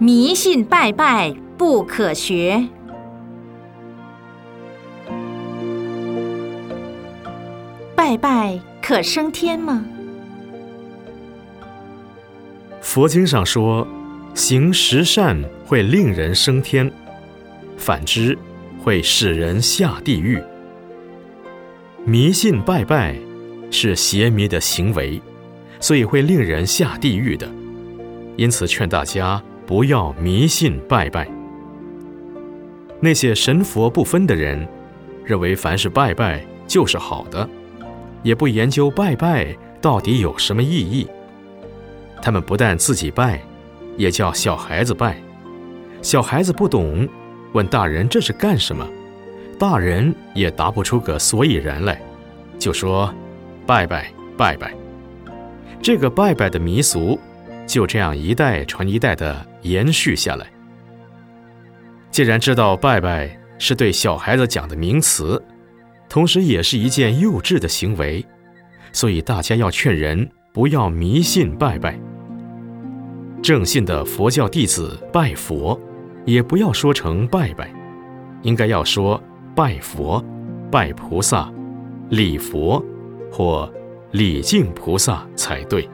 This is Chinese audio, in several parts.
迷信拜拜不可学。拜拜可升天吗？佛经上说，行十善会令人升天，反之会使人下地狱。迷信拜拜是邪迷的行为，所以会令人下地狱的。因此，劝大家不要迷信拜拜。那些神佛不分的人，认为凡是拜拜就是好的，也不研究拜拜到底有什么意义。他们不但自己拜，也叫小孩子拜。小孩子不懂，问大人这是干什么？大人也答不出个所以然来，就说：“拜拜，拜拜。”这个拜拜的民俗就这样一代传一代的延续下来。既然知道拜拜是对小孩子讲的名词，同时也是一件幼稚的行为，所以大家要劝人不要迷信拜拜。正信的佛教弟子拜佛，也不要说成拜拜，应该要说。拜佛、拜菩萨、礼佛或礼敬菩萨才对。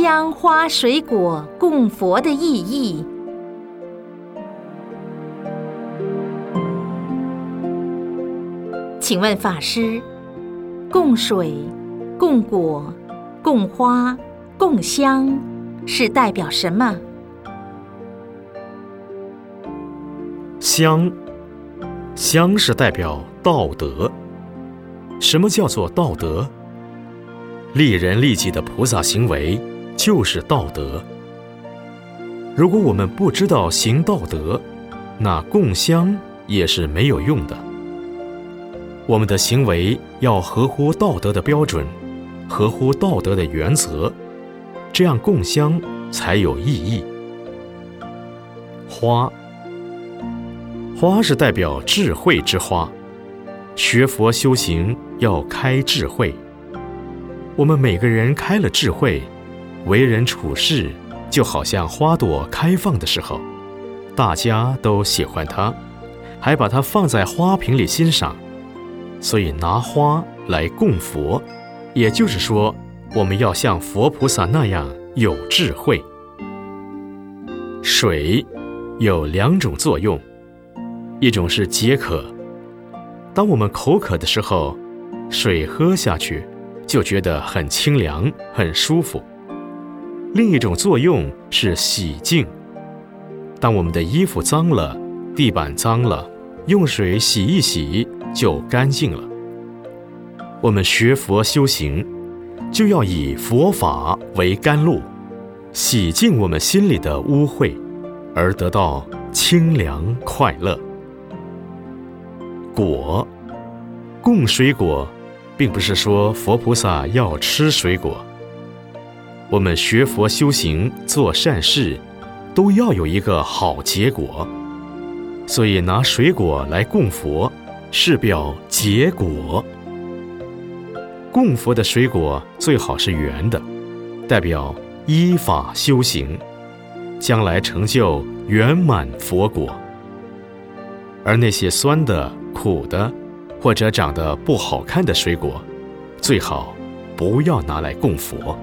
香花水果供佛的意义，请问法师，供水、供果、供花、供香是代表什么？香，香是代表道德。什么叫做道德？利人利己的菩萨行为。就是道德。如果我们不知道行道德，那供香也是没有用的。我们的行为要合乎道德的标准，合乎道德的原则，这样供香才有意义。花，花是代表智慧之花，学佛修行要开智慧。我们每个人开了智慧。为人处事就好像花朵开放的时候，大家都喜欢它，还把它放在花瓶里欣赏。所以拿花来供佛，也就是说，我们要像佛菩萨那样有智慧。水有两种作用，一种是解渴。当我们口渴的时候，水喝下去就觉得很清凉、很舒服。另一种作用是洗净。当我们的衣服脏了，地板脏了，用水洗一洗就干净了。我们学佛修行，就要以佛法为甘露，洗净我们心里的污秽，而得到清凉快乐。果，供水果，并不是说佛菩萨要吃水果。我们学佛修行做善事，都要有一个好结果，所以拿水果来供佛，是表结果。供佛的水果最好是圆的，代表依法修行，将来成就圆满佛果。而那些酸的、苦的，或者长得不好看的水果，最好不要拿来供佛。